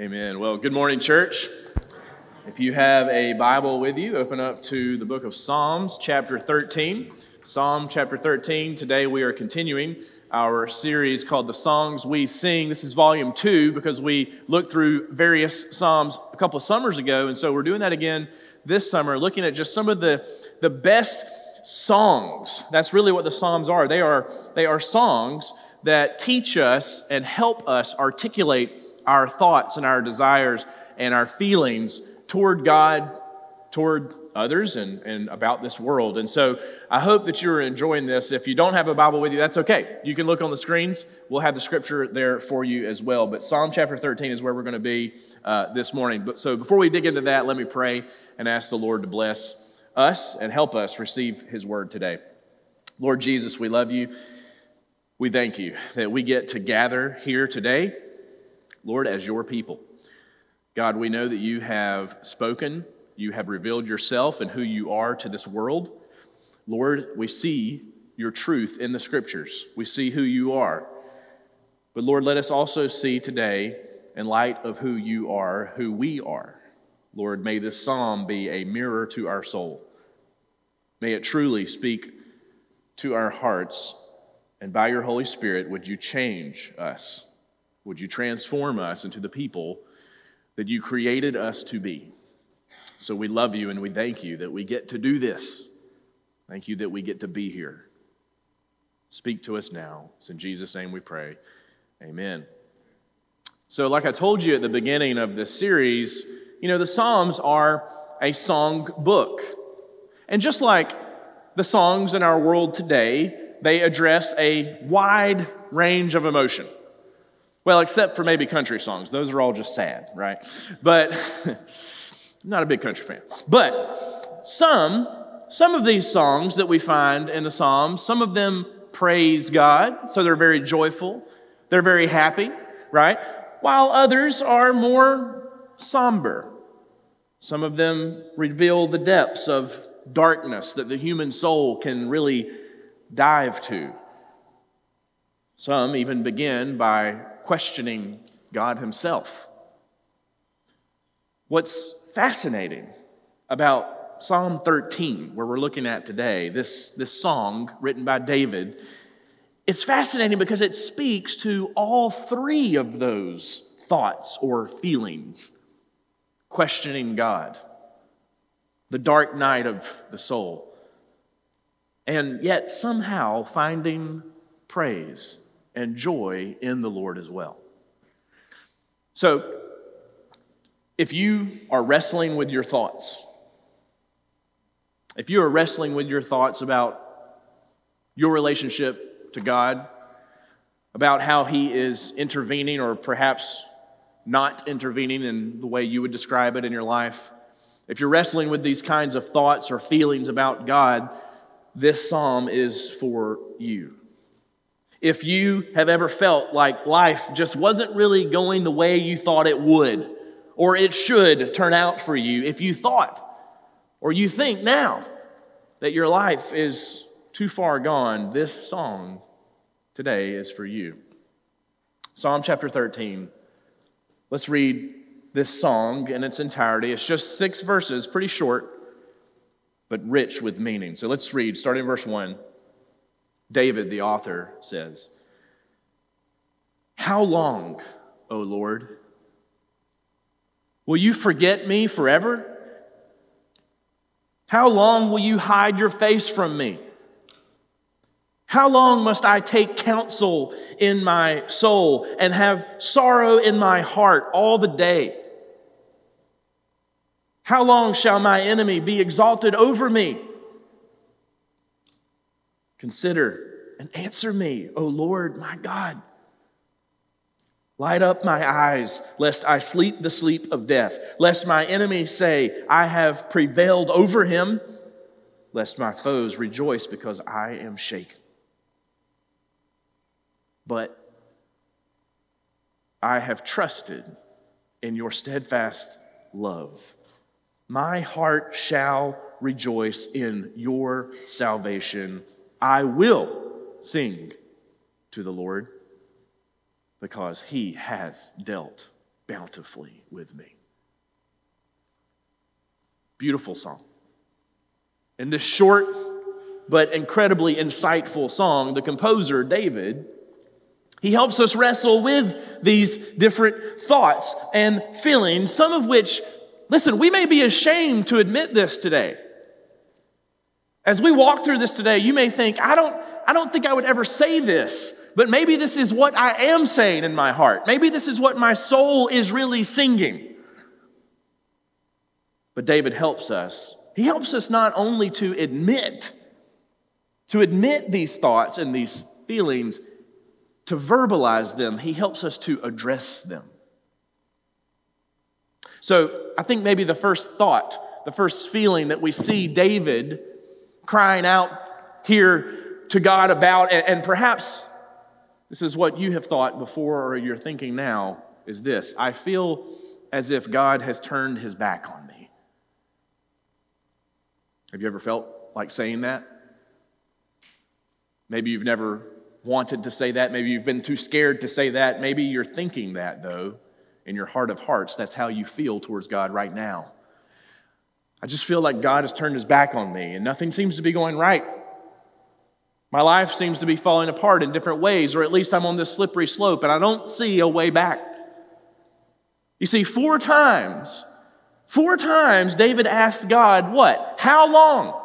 Amen. Well, good morning, church. If you have a Bible with you, open up to the book of Psalms, chapter 13. Psalm chapter 13. Today we are continuing our series called The Songs We Sing. This is volume two because we looked through various Psalms a couple of summers ago, and so we're doing that again this summer, looking at just some of the, the best songs. That's really what the Psalms are. They are, they are songs that teach us and help us articulate our thoughts and our desires and our feelings toward God, toward others, and, and about this world. And so I hope that you're enjoying this. If you don't have a Bible with you, that's okay. You can look on the screens. We'll have the scripture there for you as well. But Psalm chapter 13 is where we're going to be uh, this morning. But so before we dig into that, let me pray and ask the Lord to bless us and help us receive his word today. Lord Jesus, we love you. We thank you that we get to gather here today Lord, as your people. God, we know that you have spoken, you have revealed yourself and who you are to this world. Lord, we see your truth in the scriptures, we see who you are. But Lord, let us also see today, in light of who you are, who we are. Lord, may this psalm be a mirror to our soul. May it truly speak to our hearts, and by your Holy Spirit, would you change us? Would you transform us into the people that you created us to be? So we love you and we thank you that we get to do this. Thank you that we get to be here. Speak to us now. It's in Jesus' name we pray. Amen. So, like I told you at the beginning of this series, you know, the Psalms are a song book. And just like the songs in our world today, they address a wide range of emotion. Well, except for maybe country songs. Those are all just sad, right? But not a big country fan. But some, some of these songs that we find in the Psalms, some of them praise God, so they're very joyful, they're very happy, right? While others are more somber. Some of them reveal the depths of darkness that the human soul can really dive to. Some even begin by questioning God Himself. What's fascinating about Psalm 13, where we're looking at today, this, this song written by David, it's fascinating because it speaks to all three of those thoughts or feelings questioning God, the dark night of the soul, and yet somehow finding praise and joy in the Lord as well. So, if you are wrestling with your thoughts, if you are wrestling with your thoughts about your relationship to God, about how He is intervening or perhaps not intervening in the way you would describe it in your life, if you're wrestling with these kinds of thoughts or feelings about God, this psalm is for you. If you have ever felt like life just wasn't really going the way you thought it would or it should turn out for you, if you thought or you think now that your life is too far gone, this song today is for you. Psalm chapter 13. Let's read this song in its entirety. It's just six verses, pretty short, but rich with meaning. So let's read, starting in verse 1. David, the author, says, How long, O Lord, will you forget me forever? How long will you hide your face from me? How long must I take counsel in my soul and have sorrow in my heart all the day? How long shall my enemy be exalted over me? Consider and answer me, O Lord my God. Light up my eyes, lest I sleep the sleep of death, lest my enemies say, I have prevailed over him, lest my foes rejoice because I am shaken. But I have trusted in your steadfast love. My heart shall rejoice in your salvation. I will sing to the Lord because he has dealt bountifully with me. Beautiful song. In this short but incredibly insightful song, the composer, David, he helps us wrestle with these different thoughts and feelings, some of which, listen, we may be ashamed to admit this today. As we walk through this today, you may think, I don't, I don't think I would ever say this, but maybe this is what I am saying in my heart. Maybe this is what my soul is really singing. But David helps us. He helps us not only to admit, to admit these thoughts and these feelings, to verbalize them, he helps us to address them. So I think maybe the first thought, the first feeling that we see David crying out here to God about, and, and perhaps this is what you have thought before or you're thinking now, is this I feel as if God has turned his back on me. Have you ever felt like saying that? Maybe you've never wanted to say that. Maybe you've been too scared to say that. Maybe you're thinking that, though, in your heart of hearts. That's how you feel towards God right now. I just feel like God has turned his back on me and nothing seems to be going right. My life seems to be falling apart in different ways, or at least I'm on this slippery slope and I don't see a way back. You see, four times, four times David asked God, What? How long?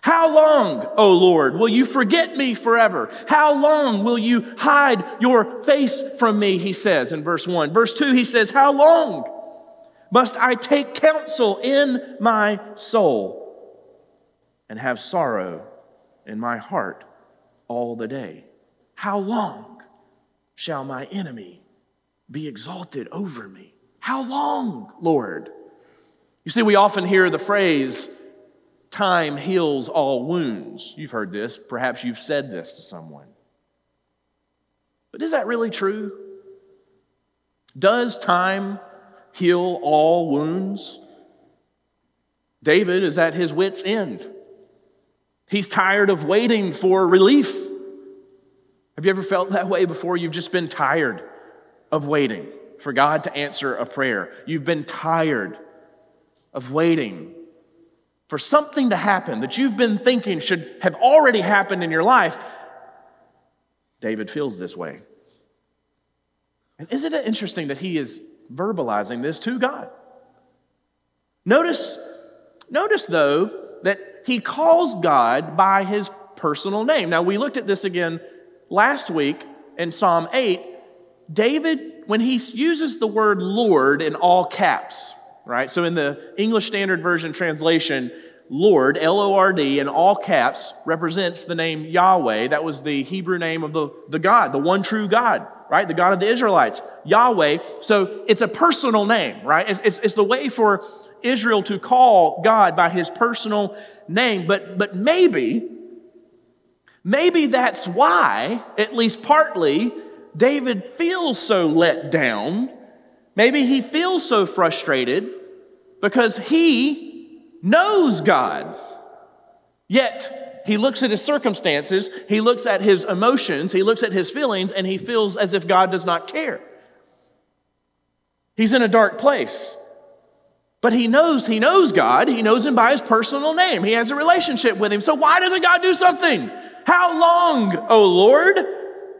How long, O Lord, will you forget me forever? How long will you hide your face from me? He says in verse 1. Verse 2, he says, How long? Must I take counsel in my soul and have sorrow in my heart all the day? How long shall my enemy be exalted over me? How long, Lord? You see, we often hear the phrase, time heals all wounds. You've heard this. Perhaps you've said this to someone. But is that really true? Does time heal all wounds. David is at his wits' end. He's tired of waiting for relief. Have you ever felt that way before? You've just been tired of waiting for God to answer a prayer. You've been tired of waiting for something to happen that you've been thinking should have already happened in your life. David feels this way. And isn't it interesting that he is verbalizing this to God. Notice, notice though, that he calls God by his personal name. Now, we looked at this again last week in Psalm 8. David, when he uses the word Lord in all caps, right? So in the English Standard Version translation, Lord, L O R D, in all caps, represents the name Yahweh. That was the Hebrew name of the, the God, the one true God right? The God of the Israelites, Yahweh. So it's a personal name, right? It's, it's, it's, the way for Israel to call God by his personal name. But, but maybe, maybe that's why, at least partly, David feels so let down. Maybe he feels so frustrated because he knows God. Yet he looks at his circumstances, he looks at his emotions, he looks at his feelings, and he feels as if God does not care. He's in a dark place. But he knows, he knows God. He knows him by his personal name. He has a relationship with him. So why doesn't God do something? How long, oh Lord,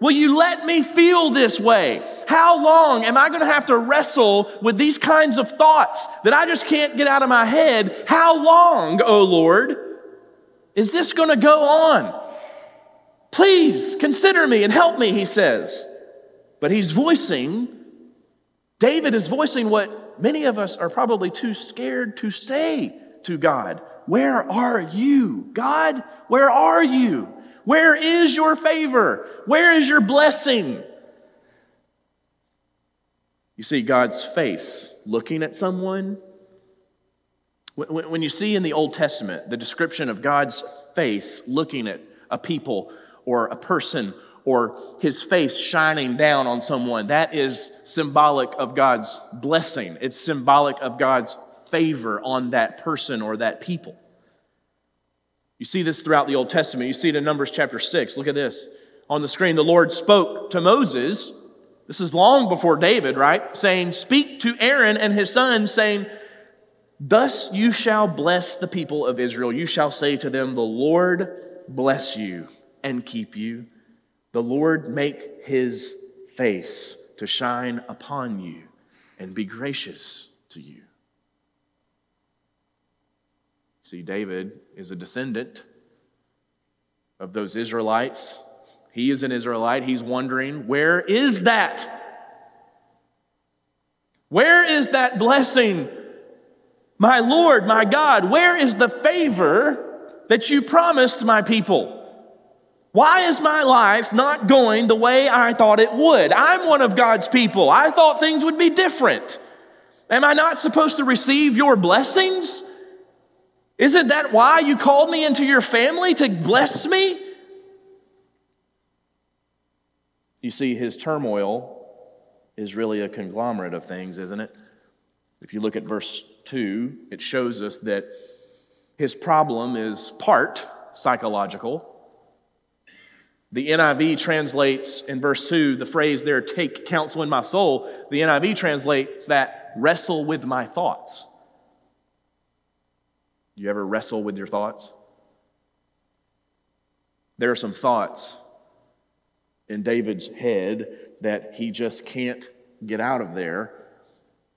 will you let me feel this way? How long am I going to have to wrestle with these kinds of thoughts that I just can't get out of my head? How long, oh Lord? Is this going to go on? Please consider me and help me, he says. But he's voicing, David is voicing what many of us are probably too scared to say to God. Where are you? God, where are you? Where is your favor? Where is your blessing? You see God's face looking at someone when you see in the Old Testament the description of God's face looking at a people or a person or his face shining down on someone, that is symbolic of God's blessing. It's symbolic of God's favor on that person or that people. You see this throughout the Old Testament. You see it in Numbers chapter 6. Look at this. On the screen, the Lord spoke to Moses This is long before David, right? Saying, Speak to Aaron and his sons, saying, Thus you shall bless the people of Israel. You shall say to them, The Lord bless you and keep you. The Lord make his face to shine upon you and be gracious to you. See, David is a descendant of those Israelites he is an Israelite. He's wondering, where is that? Where is that blessing? My Lord, my God, where is the favor that you promised my people? Why is my life not going the way I thought it would? I'm one of God's people. I thought things would be different. Am I not supposed to receive your blessings? Isn't that why you called me into your family to bless me? You see, his turmoil is really a conglomerate of things, isn't it? If you look at verse 2, it shows us that his problem is part psychological. The NIV translates in verse 2 the phrase there, take counsel in my soul. The NIV translates that, wrestle with my thoughts. You ever wrestle with your thoughts? There are some thoughts in David's head that he just can't get out of there.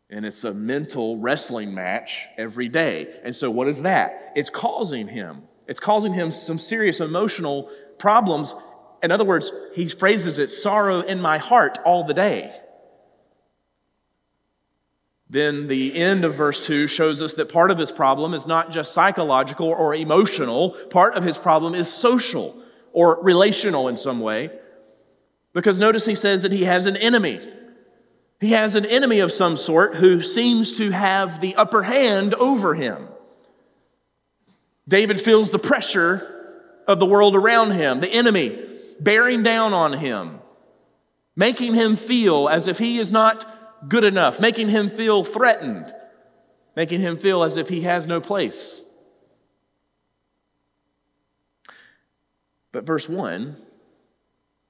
And it's a mental wrestling match every day. And so, what is that? It's causing him, it's causing him some serious emotional problems. In other words, he phrases it sorrow in my heart all the day. Then the end of verse 2 shows us that part of his problem is not just psychological or emotional, part of his problem is social or relational in some way. Because notice he says that he has an enemy. He has an enemy of some sort who seems to have the upper hand over him. David feels the pressure of the world around him, the enemy bearing down on him, making him feel as if he is not good enough, making him feel threatened, making him feel as if he has no place. But verse 1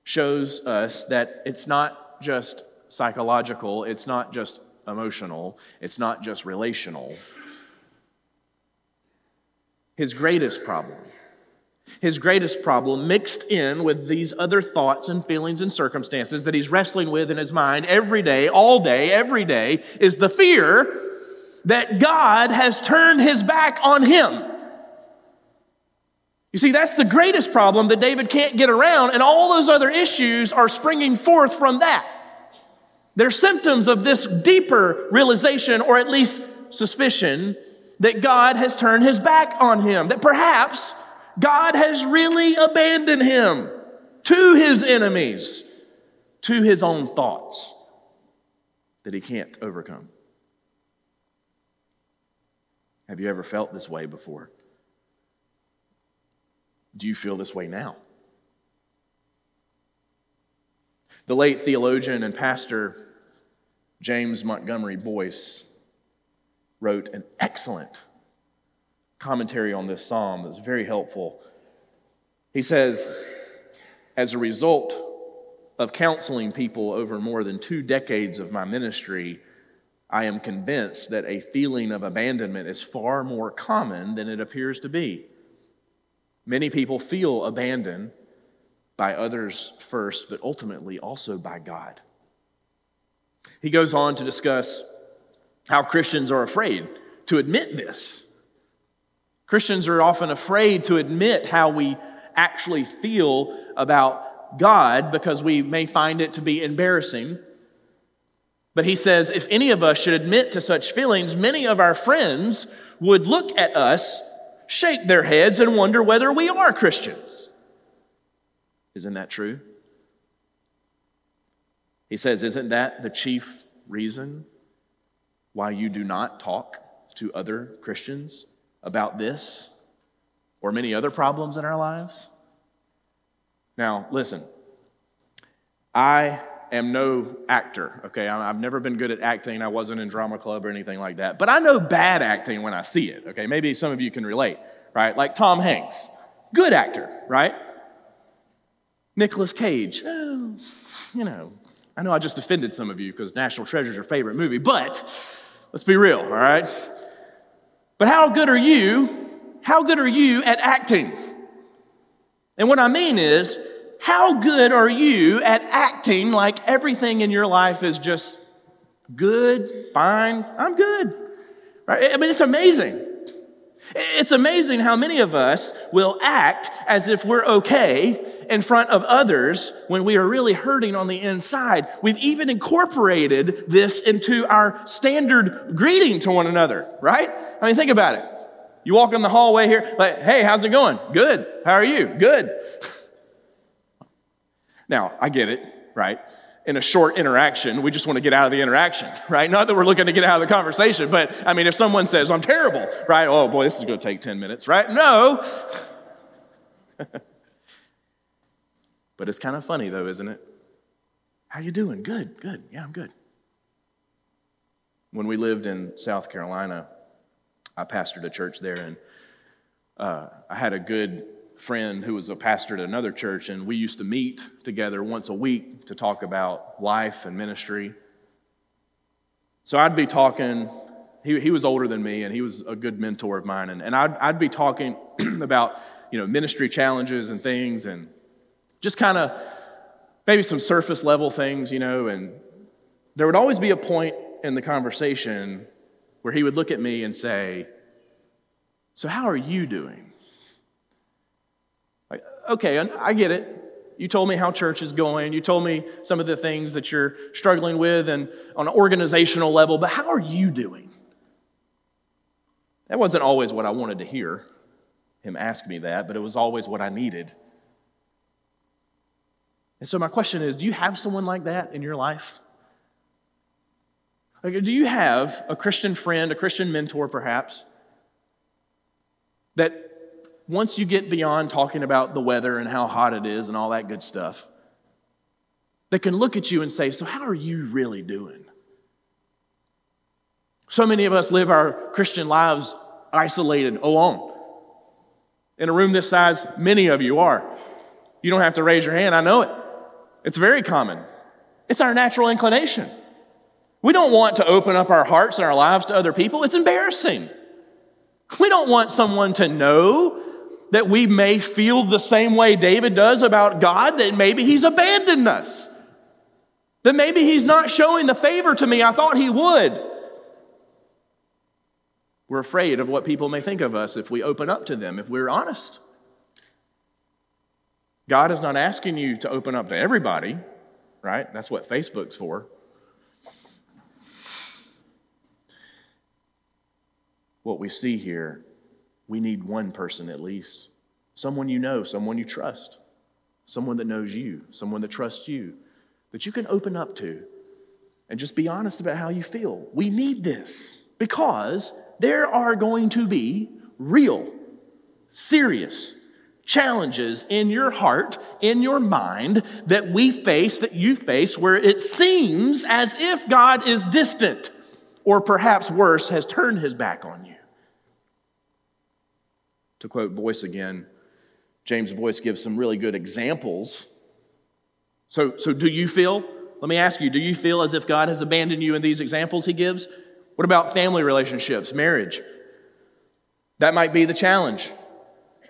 shows us that it's not just psychological, it's not just emotional, it's not just relational. His greatest problem, his greatest problem mixed in with these other thoughts and feelings and circumstances that he's wrestling with in his mind every day, all day, every day, is the fear that God has turned his back on him. You see, that's the greatest problem that David can't get around, and all those other issues are springing forth from that. They're symptoms of this deeper realization, or at least suspicion, that God has turned his back on him, that perhaps God has really abandoned him to his enemies, to his own thoughts that he can't overcome. Have you ever felt this way before? Do you feel this way now? The late theologian and pastor James Montgomery Boice wrote an excellent commentary on this psalm that's very helpful. He says, as a result of counseling people over more than two decades of my ministry, I am convinced that a feeling of abandonment is far more common than it appears to be. Many people feel abandoned by others first, but ultimately also by God. He goes on to discuss how Christians are afraid to admit this. Christians are often afraid to admit how we actually feel about God because we may find it to be embarrassing. But he says if any of us should admit to such feelings, many of our friends would look at us shake their heads and wonder whether we are Christians. Isn't that true? He says, Isn't that the chief reason why you do not talk to other Christians about this or many other problems in our lives? Now, listen, I am no actor, okay? I've never been good at acting. I wasn't in drama club or anything like that. But I know bad acting when I see it, okay? Maybe some of you can relate, right? Like Tom Hanks, good actor, right? Nicolas Cage, oh, you know, I know I just offended some of you because National Treasure is your favorite movie, but let's be real, all right? But how good are you? How good are you at acting? And what I mean is, how good are you at acting like everything in your life is just good, fine, I'm good? Right? I mean, it's amazing. It's amazing how many of us will act as if we're okay in front of others when we are really hurting on the inside. We've even incorporated this into our standard greeting to one another, right? I mean, think about it. You walk in the hallway here, like, hey, how's it going? Good. How are you? Good. now, I get it, right? In a short interaction, we just want to get out of the interaction, right? Not that we're looking to get out of the conversation, but I mean, if someone says, I'm terrible, right? Oh boy, this is going to take 10 minutes, right? No. but it's kind of funny though, isn't it? How you doing? Good, good. Yeah, I'm good. When we lived in South Carolina, I pastored a church there, and uh, I had a good friend who was a pastor at another church, and we used to meet together once a week to talk about life and ministry. So I'd be talking, he, he was older than me, and he was a good mentor of mine, and, and I'd, I'd be talking about, you know, ministry challenges and things, and just kind of maybe some surface level things, you know, and there would always be a point in the conversation where he would look at me and say, So, how are you doing? Okay, I get it. You told me how church is going. You told me some of the things that you're struggling with and on an organizational level, but how are you doing? That wasn't always what I wanted to hear him ask me that, but it was always what I needed. And so, my question is do you have someone like that in your life? Like, do you have a Christian friend, a Christian mentor perhaps, that once you get beyond talking about the weather and how hot it is and all that good stuff, that can look at you and say, So, how are you really doing? So many of us live our Christian lives isolated, alone. In a room this size, many of you are. You don't have to raise your hand, I know it. It's very common. It's our natural inclination. We don't want to open up our hearts and our lives to other people, it's embarrassing. We don't want someone to know that we may feel the same way David does about God, that maybe he's abandoned us. That maybe he's not showing the favor to me I thought he would. We're afraid of what people may think of us if we open up to them, if we're honest. God is not asking you to open up to everybody, right? That's what Facebook's for. What we see here we need one person at least someone you know, someone you trust, someone that knows you, someone that trusts you, that you can open up to and just be honest about how you feel. We need this because there are going to be real, serious challenges in your heart, in your mind that we face, that you face, where it seems as if God is distant or perhaps worse, has turned his back on you. To quote Boice again, James Boice gives some really good examples. So, so do you feel, let me ask you, do you feel as if God has abandoned you in these examples he gives? What about family relationships, marriage? That might be the challenge.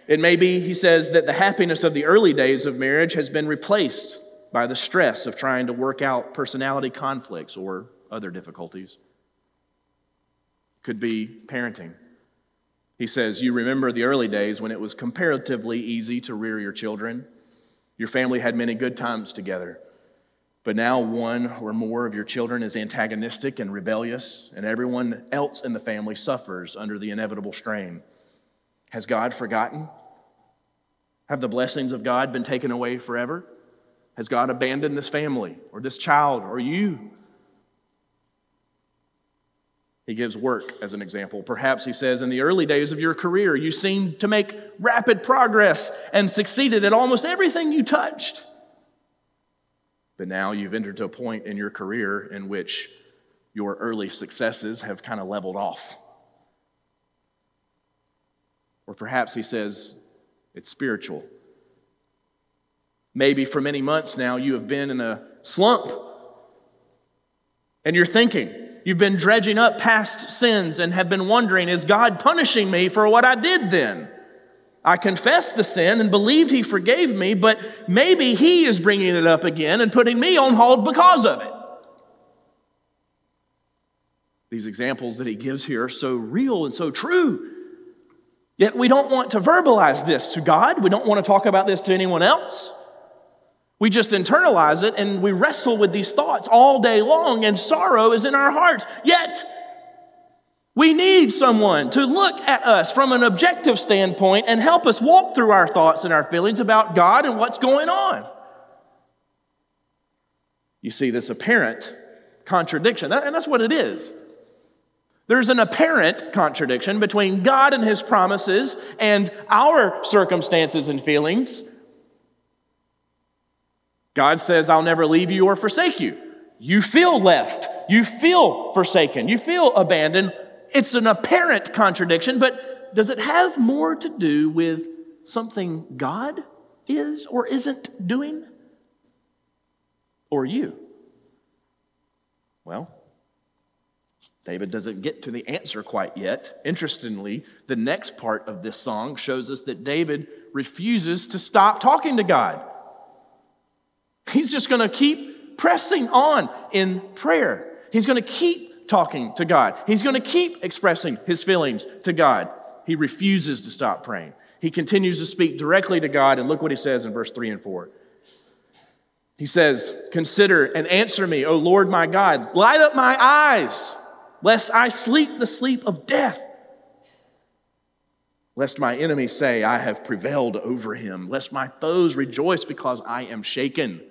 It may be, he says, that the happiness of the early days of marriage has been replaced by the stress of trying to work out personality conflicts or other difficulties. Could be parenting. He says, You remember the early days when it was comparatively easy to rear your children. Your family had many good times together. But now one or more of your children is antagonistic and rebellious, and everyone else in the family suffers under the inevitable strain. Has God forgotten? Have the blessings of God been taken away forever? Has God abandoned this family or this child or you? He gives work as an example. Perhaps he says, in the early days of your career, you seemed to make rapid progress and succeeded at almost everything you touched. But now you've entered to a point in your career in which your early successes have kind of leveled off. Or perhaps he says, it's spiritual. Maybe for many months now you have been in a slump And you're thinking, you've been dredging up past sins and have been wondering, is God punishing me for what I did then? I confessed the sin and believed He forgave me, but maybe He is bringing it up again and putting me on hold because of it. These examples that He gives here are so real and so true. Yet we don't want to verbalize this to God. We don't want to talk about this to anyone else. We just internalize it and we wrestle with these thoughts all day long, and sorrow is in our hearts. Yet, we need someone to look at us from an objective standpoint and help us walk through our thoughts and our feelings about God and what's going on. You see this apparent contradiction, and that's what it is. There's an apparent contradiction between God and His promises and our circumstances and feelings. God says, I'll never leave you or forsake you. You feel left. You feel forsaken. You feel abandoned. It's an apparent contradiction, but does it have more to do with something God is or isn't doing? Or you? Well, David doesn't get to the answer quite yet. Interestingly, the next part of this song shows us that David refuses to stop talking to God. He's just going to keep pressing on in prayer. He's going to keep talking to God. He's going to keep expressing his feelings to God. He refuses to stop praying. He continues to speak directly to God, and look what he says in verse 3 and 4. He says, Consider and answer me, O Lord my God. Light up my eyes lest I sleep the sleep of death. Lest my enemies say, I have prevailed over him. Lest my foes rejoice because I am shaken.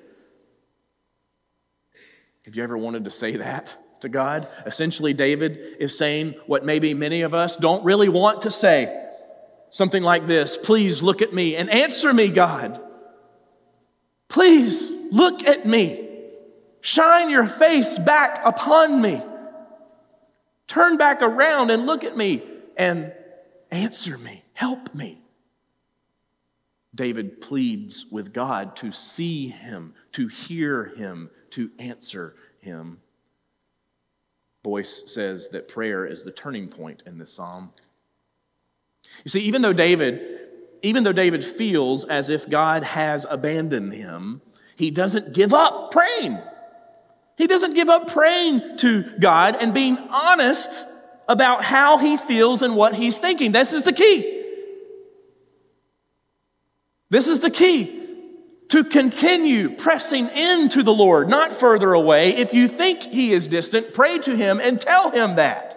Have you ever wanted to say that to God? Essentially, David is saying what maybe many of us don't really want to say. Something like this Please look at me and answer me, God. Please look at me. Shine your face back upon me. Turn back around and look at me and answer me. Help me. David pleads with God to see him, to hear him, to answer him. Boice says that prayer is the turning point in this psalm. You see, even though David, even though David feels as if God has abandoned him, he doesn't give up praying. He doesn't give up praying to God and being honest about how he feels and what he's thinking. This is the key. This is the key to continue pressing into the Lord, not further away. If you think he is distant, pray to him and tell him that.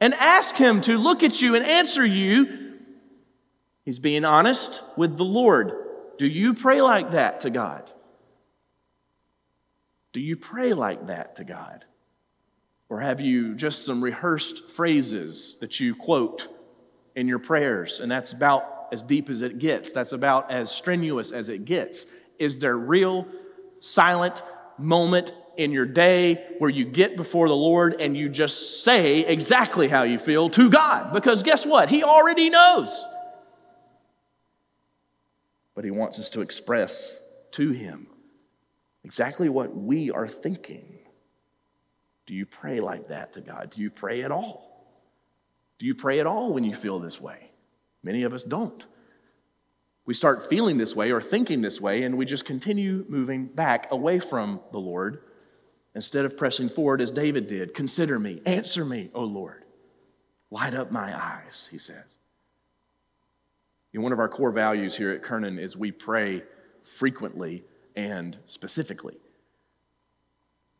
And ask him to look at you and answer you. He's being honest with the Lord. Do you pray like that to God? Do you pray like that to God? Or have you just some rehearsed phrases that you quote in your prayers, and that's about as deep as it gets? That's about as strenuous as it gets. Is there real, silent moment in your day where you get before the Lord and you just say exactly how you feel to God? Because guess what? He already knows. But He wants us to express to Him exactly what we are thinking. Do you pray like that to God? Do you pray at all? Do you pray at all when you feel this way? Many of us don't. We start feeling this way or thinking this way, and we just continue moving back away from the Lord instead of pressing forward as David did. Consider me, answer me, O Lord. Light up my eyes, he says. And one of our core values here at Kernan is we pray frequently and specifically.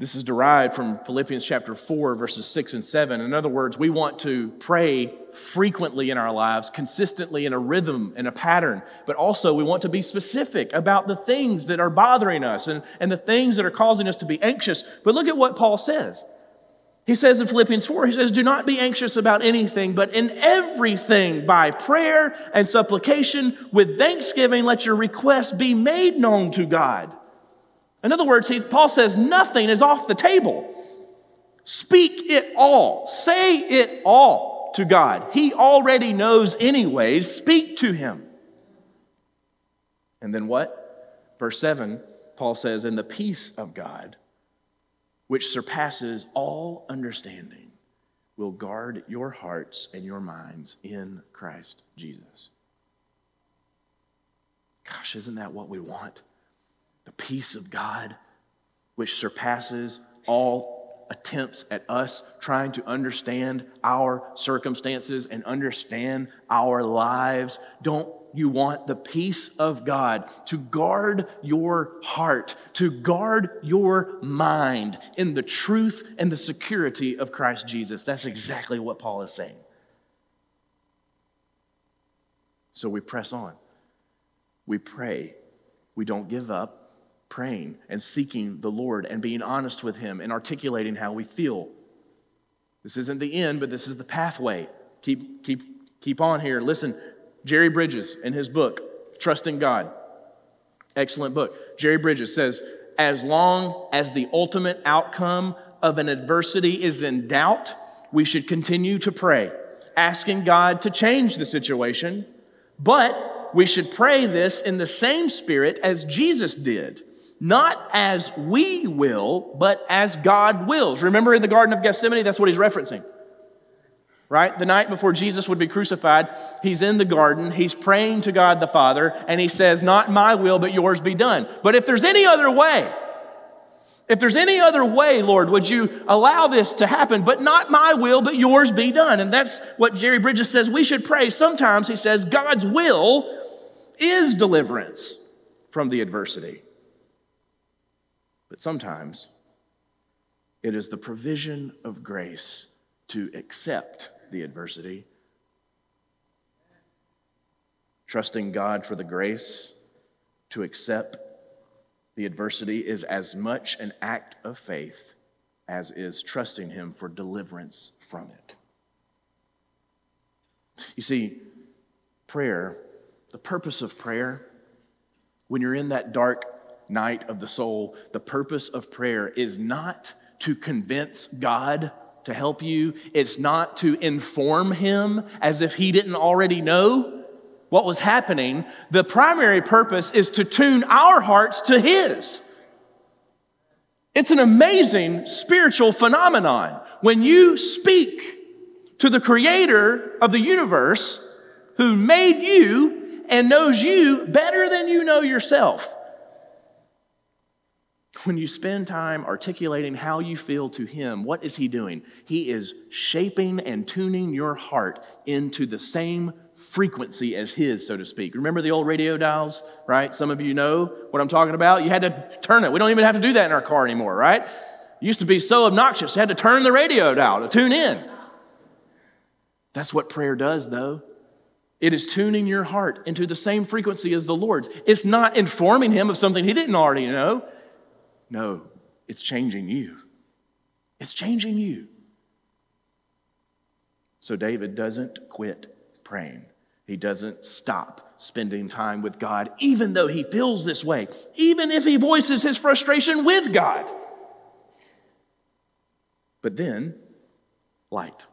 This is derived from Philippians chapter 4, verses 6 and 7. In other words, we want to pray frequently in our lives, consistently in a rhythm and a pattern, but also we want to be specific about the things that are bothering us and, and the things that are causing us to be anxious. But look at what Paul says. He says in Philippians 4, he says, Do not be anxious about anything, but in everything, by prayer and supplication, with thanksgiving, let your requests be made known to God. In other words, he, Paul says, Nothing is off the table. Speak it all, say it all to God. He already knows, anyways. Speak to him. And then what? Verse 7, Paul says, In the peace of God which surpasses all understanding, will guard your hearts and your minds in Christ Jesus. Gosh, isn't that what we want? The peace of God, which surpasses all attempts at us trying to understand our circumstances and understand our lives. Don't you want the peace of God to guard your heart, to guard your mind in the truth and the security of Christ Jesus? That's exactly what Paul is saying. So we press on. We pray. We don't give up praying and seeking the Lord and being honest with Him and articulating how we feel. This isn't the end, but this is the pathway. Keep, keep, keep on here. Listen, Jerry Bridges in his book, Trusting God, excellent book. Jerry Bridges says, as long as the ultimate outcome of an adversity is in doubt, we should continue to pray, asking God to change the situation, but we should pray this in the same spirit as Jesus did not as we will, but as God wills. Remember in the Garden of Gethsemane, that's what he's referencing. Right? The night before Jesus would be crucified, he's in the garden, he's praying to God the Father, and he says, Not my will, but yours be done. But if there's any other way, if there's any other way, Lord, would you allow this to happen? But not my will, but yours be done. And that's what Jerry Bridges says we should pray. Sometimes he says God's will is deliverance from the adversity. But sometimes it is the provision of grace to accept the adversity. Trusting God for the grace to accept the adversity is as much an act of faith as is trusting Him for deliverance from it. You see, prayer, the purpose of prayer, when you're in that dark night of the soul, the purpose of prayer is not to convince God to help you, it's not to inform Him as if He didn't already know what was happening. The primary purpose is to tune our hearts to His. It's an amazing spiritual phenomenon. When you speak to the creator of the universe who made you and knows you better than you know yourself, when you spend time articulating how you feel to Him, what is He doing? He is shaping and tuning your heart into the same frequency as His, so to speak. Remember the old radio dials, right? Some of you know what I'm talking about. You had to turn it. We don't even have to do that in our car anymore, right? It used to be so obnoxious. You had to turn the radio dial to tune in. That's what prayer does, though. It is tuning your heart into the same frequency as the Lord's. It's not informing him of something he didn't already know. No, it's changing you. It's changing you. So David doesn't quit praying. He doesn't stop spending time with God, even though he feels this way, even if he voices his frustration with God. But then, light.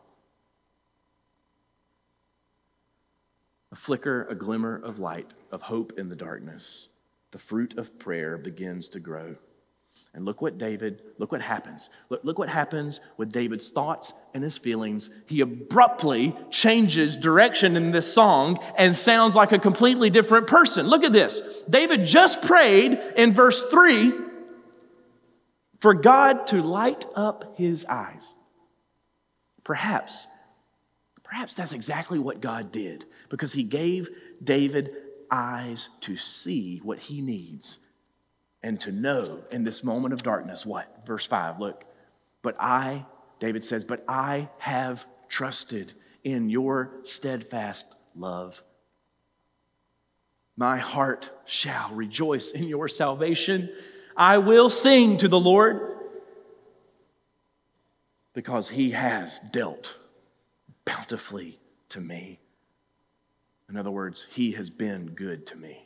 A flicker, a glimmer of light, of hope in the darkness. The fruit of prayer begins to grow. And look what David, look what happens. Look, look what happens with David's thoughts and his feelings. He abruptly changes direction in this song and sounds like a completely different person. Look at this. David just prayed in verse 3 for God to light up his eyes. Perhaps, perhaps that's exactly what God did because he gave David eyes to see what he needs and to know in this moment of darkness what? Verse 5, look. But I, David says, but I have trusted in your steadfast love. My heart shall rejoice in your salvation. I will sing to the Lord because he has dealt bountifully to me. In other words, he has been good to me.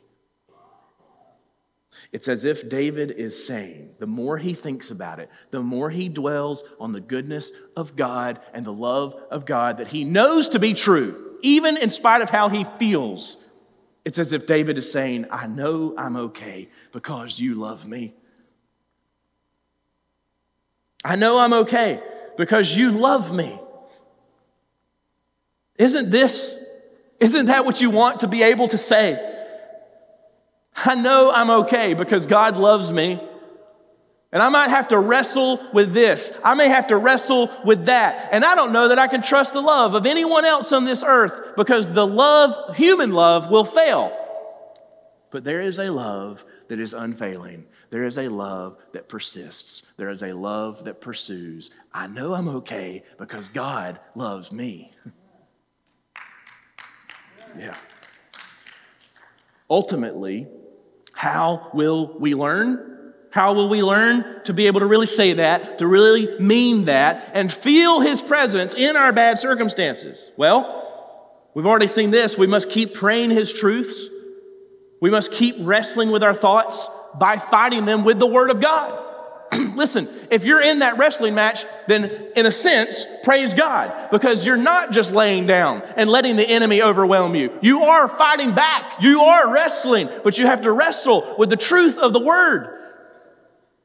It's as if David is saying, the more he thinks about it, the more he dwells on the goodness of God and the love of God that he knows to be true, even in spite of how he feels. It's as if David is saying, I know I'm okay because you love me. I know I'm okay because you love me. Isn't this, isn't that what you want to be able to say? I know I'm okay because God loves me. And I might have to wrestle with this. I may have to wrestle with that. And I don't know that I can trust the love of anyone else on this earth because the love, human love, will fail. But there is a love that is unfailing. There is a love that persists. There is a love that pursues. I know I'm okay because God loves me. yeah. Ultimately, how will we learn? How will we learn to be able to really say that, to really mean that, and feel His presence in our bad circumstances? Well, we've already seen this. We must keep praying His truths. We must keep wrestling with our thoughts by fighting them with the Word of God. Listen, if you're in that wrestling match, then in a sense, praise God, because you're not just laying down and letting the enemy overwhelm you. You are fighting back. You are wrestling, but you have to wrestle with the truth of the Word.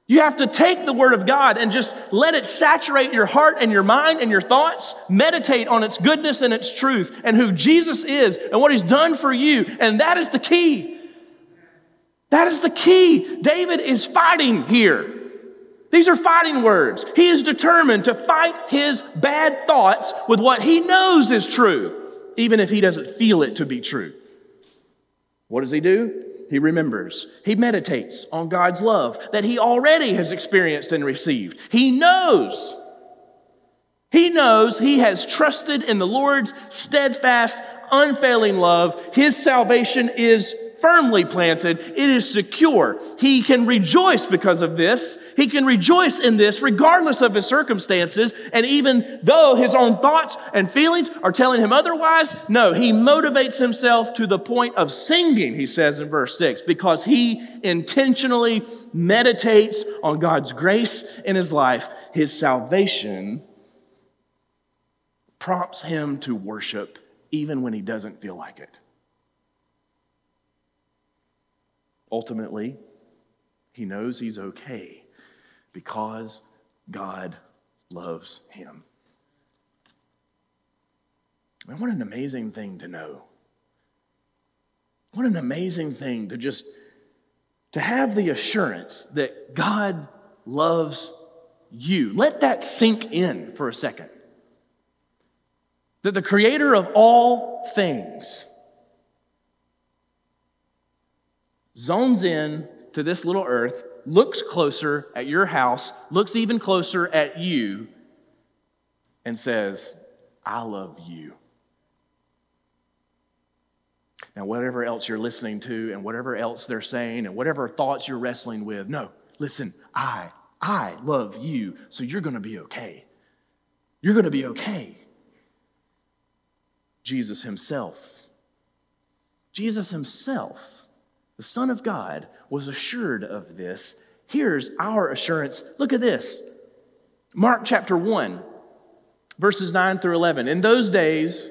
You have to take the Word of God and just let it saturate your heart and your mind and your thoughts. Meditate on its goodness and its truth and who Jesus is and what He's done for you. And that is the key. That is the key. David is fighting here. These are fighting words. He is determined to fight his bad thoughts with what he knows is true, even if he doesn't feel it to be true. What does he do? He remembers. He meditates on God's love that he already has experienced and received. He knows. He knows he has trusted in the Lord's steadfast, unfailing love. His salvation is firmly planted, it is secure. He can rejoice because of this. He can rejoice in this regardless of his circumstances. And even though his own thoughts and feelings are telling him otherwise, no, he motivates himself to the point of singing, he says in verse 6, because he intentionally meditates on God's grace in his life. His salvation prompts him to worship even when he doesn't feel like it. Ultimately, he knows he's okay because God loves him. And what an amazing thing to know. What an amazing thing to just to have the assurance that God loves you. Let that sink in for a second. That the creator of all things zones in to this little earth, looks closer at your house, looks even closer at you, and says, I love you. Now, whatever else you're listening to, and whatever else they're saying, and whatever thoughts you're wrestling with, no, listen, I, I love you, so you're going to be okay. You're going to be okay. Jesus Himself. Jesus Himself the Son of God, was assured of this. Here's our assurance. Look at this Mark chapter 1, verses 9 through 11. In those days,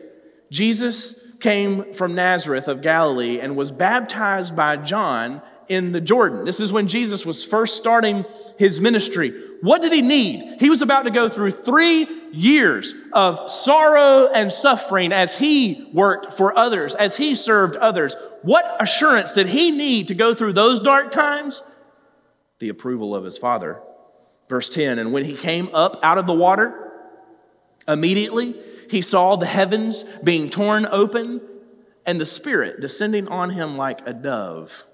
Jesus came from Nazareth of Galilee and was baptized by John in the Jordan. This is when Jesus was first starting his ministry. What did he need? He was about to go through three years of sorrow and suffering as he worked for others, as he served others. What assurance did he need to go through those dark times? The approval of his father. Verse 10 And when he came up out of the water, immediately he saw the heavens being torn open and the Spirit descending on him like a dove.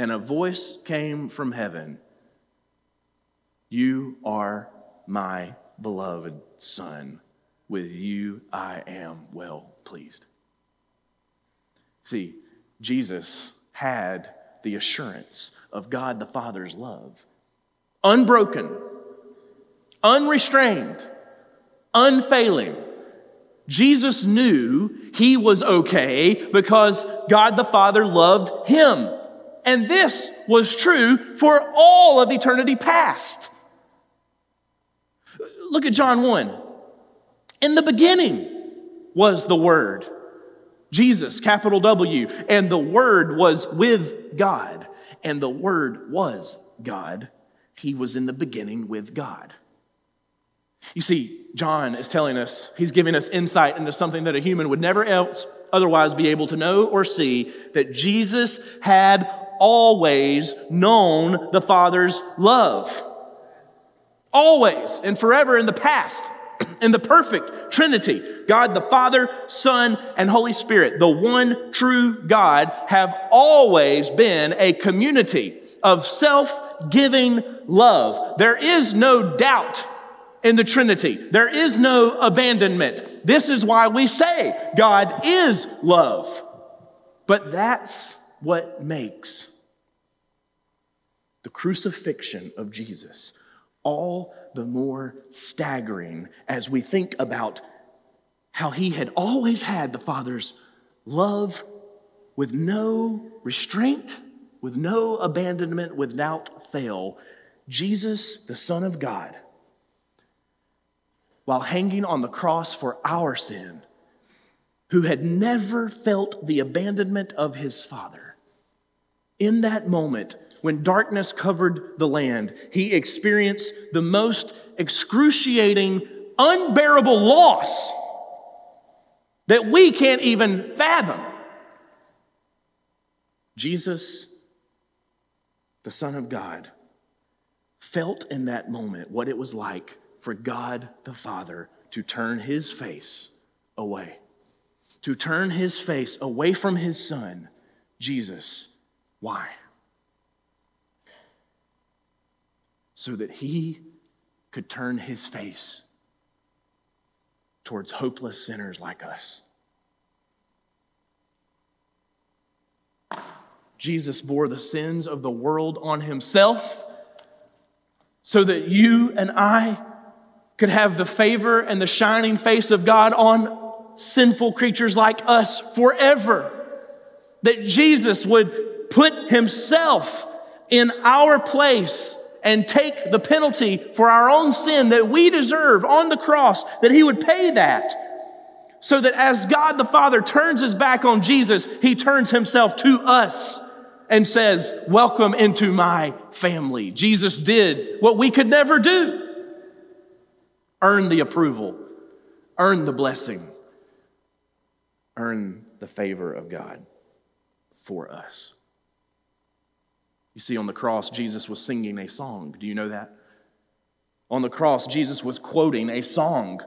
And a voice came from heaven You are my beloved Son. With you I am well pleased. See, Jesus had the assurance of God the Father's love. Unbroken, unrestrained, unfailing. Jesus knew he was okay because God the Father loved him. And this was true for all of eternity past. Look at John 1. In the beginning was the Word Jesus, capital W, and the Word was with God, and the Word was God. He was in the beginning with God. You see, John is telling us, he's giving us insight into something that a human would never else otherwise be able to know or see that Jesus had always known the Father's love. Always and forever in the past, in the perfect Trinity, God the Father, Son, and Holy Spirit, the one true God, have always been a community of self giving love. There is no doubt in the Trinity. There is no abandonment. This is why we say God is love. But that's what makes the crucifixion of Jesus all the more staggering as we think about how he had always had the Father's love with no restraint, with no abandonment, without fail. Jesus, the Son of God, while hanging on the cross for our sin, who had never felt the abandonment of his Father, in that moment, when darkness covered the land, he experienced the most excruciating, unbearable loss that we can't even fathom. Jesus, the Son of God, felt in that moment what it was like for God the Father to turn his face away, to turn his face away from his Son, Jesus. Why? So that he could turn his face towards hopeless sinners like us. Jesus bore the sins of the world on himself so that you and I could have the favor and the shining face of God on sinful creatures like us forever. That Jesus would put himself in our place and take the penalty for our own sin that we deserve on the cross, that he would pay that. So that as God the Father turns his back on Jesus, he turns himself to us and says, Welcome into my family. Jesus did what we could never do earn the approval, earn the blessing, earn the favor of God for us. You see, on the cross, Jesus was singing a song. Do you know that? On the cross, Jesus was quoting a song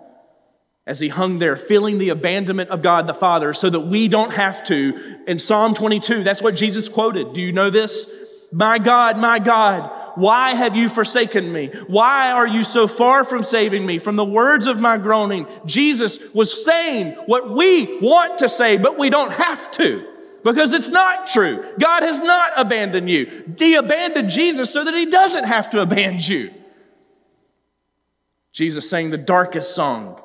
as he hung there, feeling the abandonment of God the Father so that we don't have to. In Psalm 22, that's what Jesus quoted. Do you know this? My God, my God, why have you forsaken me? Why are you so far from saving me? From the words of my groaning, Jesus was saying what we want to say, but we don't have to because it's not true. God has not abandoned you. He abandoned Jesus so that he doesn't have to abandon you. Jesus sang the darkest song.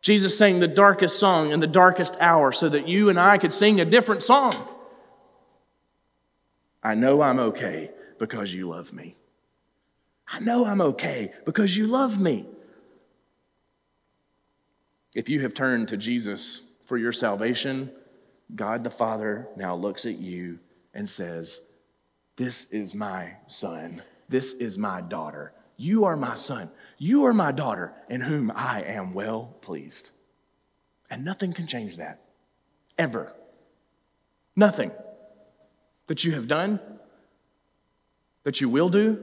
Jesus sang the darkest song in the darkest hour so that you and I could sing a different song. I know I'm okay because you love me. I know I'm okay because you love me. If you have turned to Jesus for your salvation, God the Father now looks at you and says, This is my son. This is my daughter. You are my son. You are my daughter, in whom I am well pleased. And nothing can change that. Ever. Nothing that you have done, that you will do,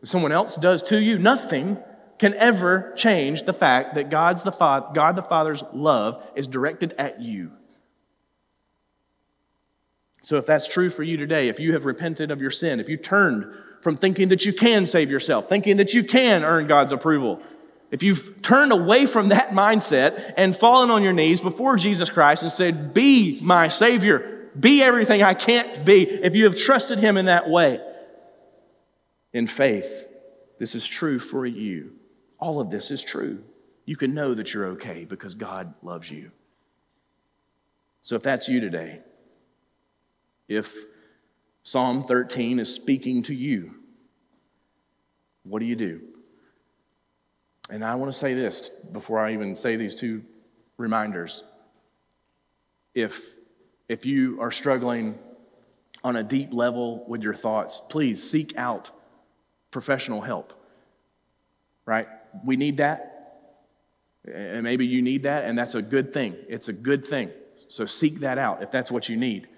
that someone else does to you, nothing can ever change the fact that God's the Fa- God the Father's love is directed at you. So, if that's true for you today, if you have repented of your sin, if you turned from thinking that you can save yourself, thinking that you can earn God's approval, if you've turned away from that mindset and fallen on your knees before Jesus Christ and said, Be my Savior, be everything I can't be, if you have trusted Him in that way, in faith, this is true for you. All of this is true. You can know that you're okay because God loves you. So if that's you today, if Psalm 13 is speaking to you, what do you do? And I want to say this before I even say these two reminders. If, if you are struggling on a deep level with your thoughts, please seek out professional help. Right? We need that. And maybe you need that, and that's a good thing. It's a good thing. So seek that out if that's what you need.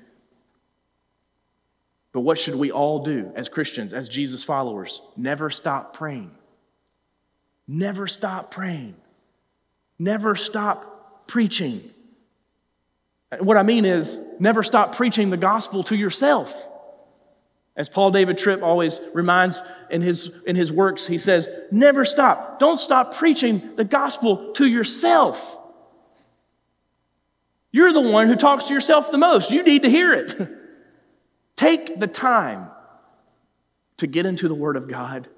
But what should we all do as Christians, as Jesus followers? Never stop praying. Never stop praying. Never stop preaching. What I mean is, never stop preaching the gospel to yourself. As Paul David Tripp always reminds in his, in his works, he says, never stop. Don't stop preaching the gospel to yourself. You're the one who talks to yourself the most. You need to hear it. Take the time to get into the Word of God,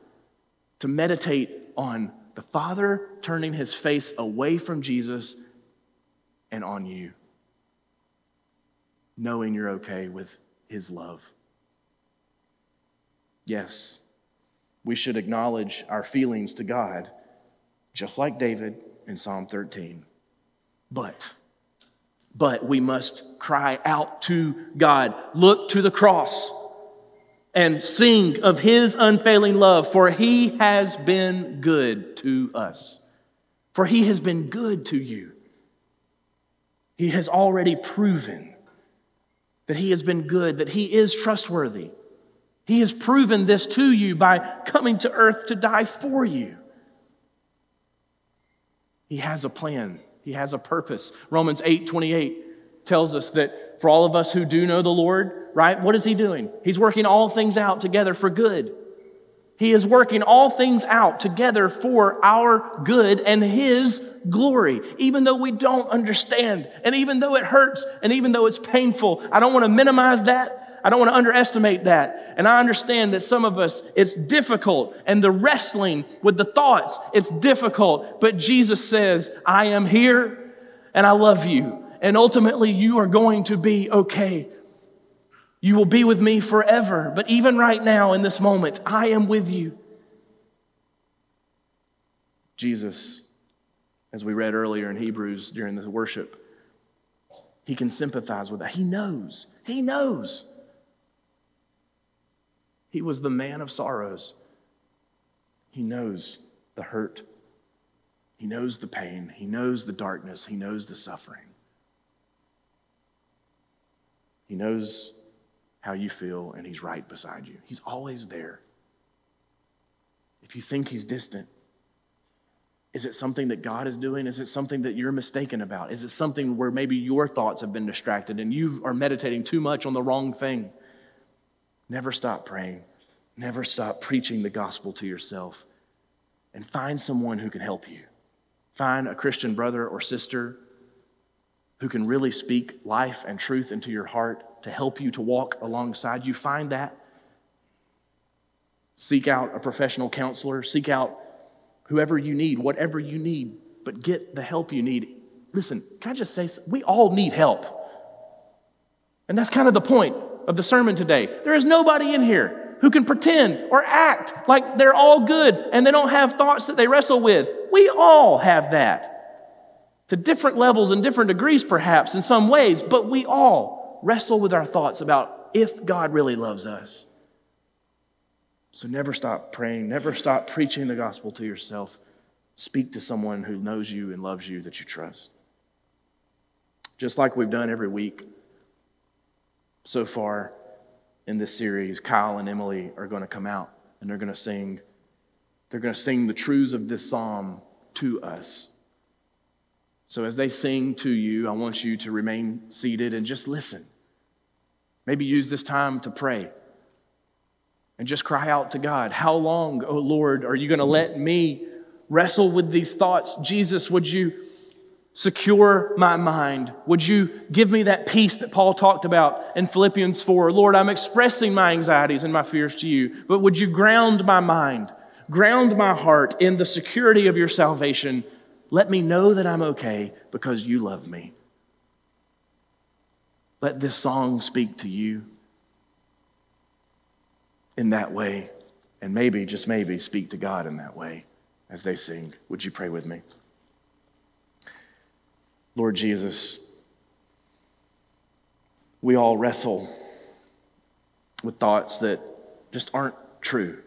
to meditate on the Father turning his face away from Jesus and on you, knowing you're okay with his love. Yes, we should acknowledge our feelings to God, just like David in Psalm 13. But, but we must cry out to God, look to the cross, and sing of his unfailing love, for he has been good to us. For he has been good to you. He has already proven that he has been good, that he is trustworthy. He has proven this to you by coming to earth to die for you. He has a plan, He has a purpose. Romans 8 28 tells us that for all of us who do know the Lord, right, what is He doing? He's working all things out together for good. He is working all things out together for our good and His glory, even though we don't understand, and even though it hurts, and even though it's painful. I don't want to minimize that. I don't want to underestimate that. And I understand that some of us, it's difficult, and the wrestling with the thoughts, it's difficult. But Jesus says, I am here and I love you. And ultimately, you are going to be okay. You will be with me forever. But even right now, in this moment, I am with you. Jesus, as we read earlier in Hebrews during the worship, he can sympathize with that. He knows. He knows. He was the man of sorrows. He knows the hurt. He knows the pain. He knows the darkness. He knows the suffering. He knows how you feel, and He's right beside you. He's always there. If you think He's distant, is it something that God is doing? Is it something that you're mistaken about? Is it something where maybe your thoughts have been distracted and you are meditating too much on the wrong thing? Never stop praying. Never stop preaching the gospel to yourself. And find someone who can help you. Find a Christian brother or sister who can really speak life and truth into your heart to help you to walk alongside you. Find that. Seek out a professional counselor. Seek out whoever you need, whatever you need, but get the help you need. Listen, can I just say, we all need help. And that's kind of the point of the sermon today. There is nobody in here who can pretend or act like they're all good and they don't have thoughts that they wrestle with. We all have that. To different levels and different degrees, perhaps, in some ways, but we all wrestle with our thoughts about if God really loves us. So never stop praying, never stop preaching the gospel to yourself. Speak to someone who knows you and loves you that you trust. Just like we've done every week so far in this series, Kyle and Emily are going to come out and they're going to sing. They're going to sing the truths of this psalm to us. So as they sing to you, I want you to remain seated and just listen. Maybe use this time to pray and just cry out to God. How long, oh Lord, are you going to let me wrestle with these thoughts? Jesus, would you secure my mind? Would you give me that peace that Paul talked about in Philippians 4? Lord, I'm expressing my anxieties and my fears to you, but would you ground my mind, ground my heart in the security of your salvation? Let me know that I'm okay because you love me. Let this song speak to you in that way, and maybe, just maybe, speak to God in that way as they sing. Would you pray with me? Lord Jesus, we all wrestle with thoughts that just aren't true.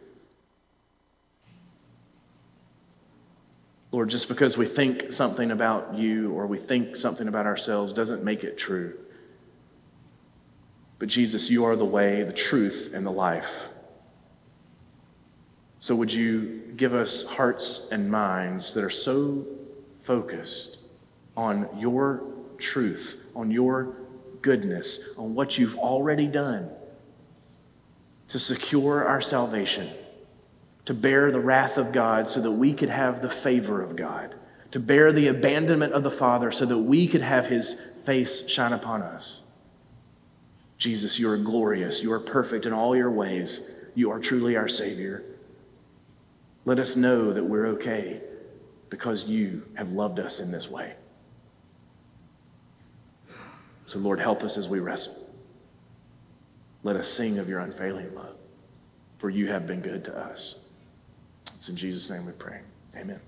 Lord, just because we think something about you or we think something about ourselves doesn't make it true. But Jesus, you are the way, the truth, and the life. So would you give us hearts and minds that are so focused on your truth, on your goodness, on what you've already done to secure our salvation, to bear the wrath of God so that we could have the favor of God, to bear the abandonment of the Father so that we could have his face shine upon us. Jesus, you are glorious. You are perfect in all your ways. You are truly our Savior. Let us know that we're okay because you have loved us in this way. So, Lord, help us as we wrestle. Let us sing of your unfailing love, for you have been good to us. It's in Jesus' name we pray. Amen.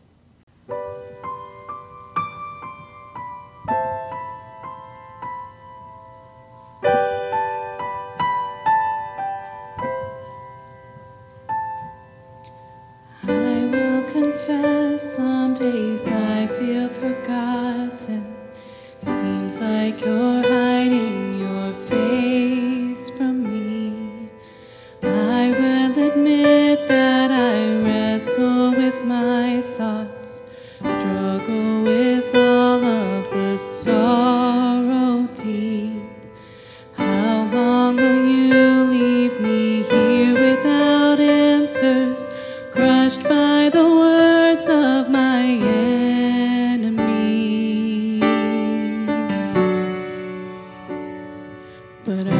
Been good. Uh,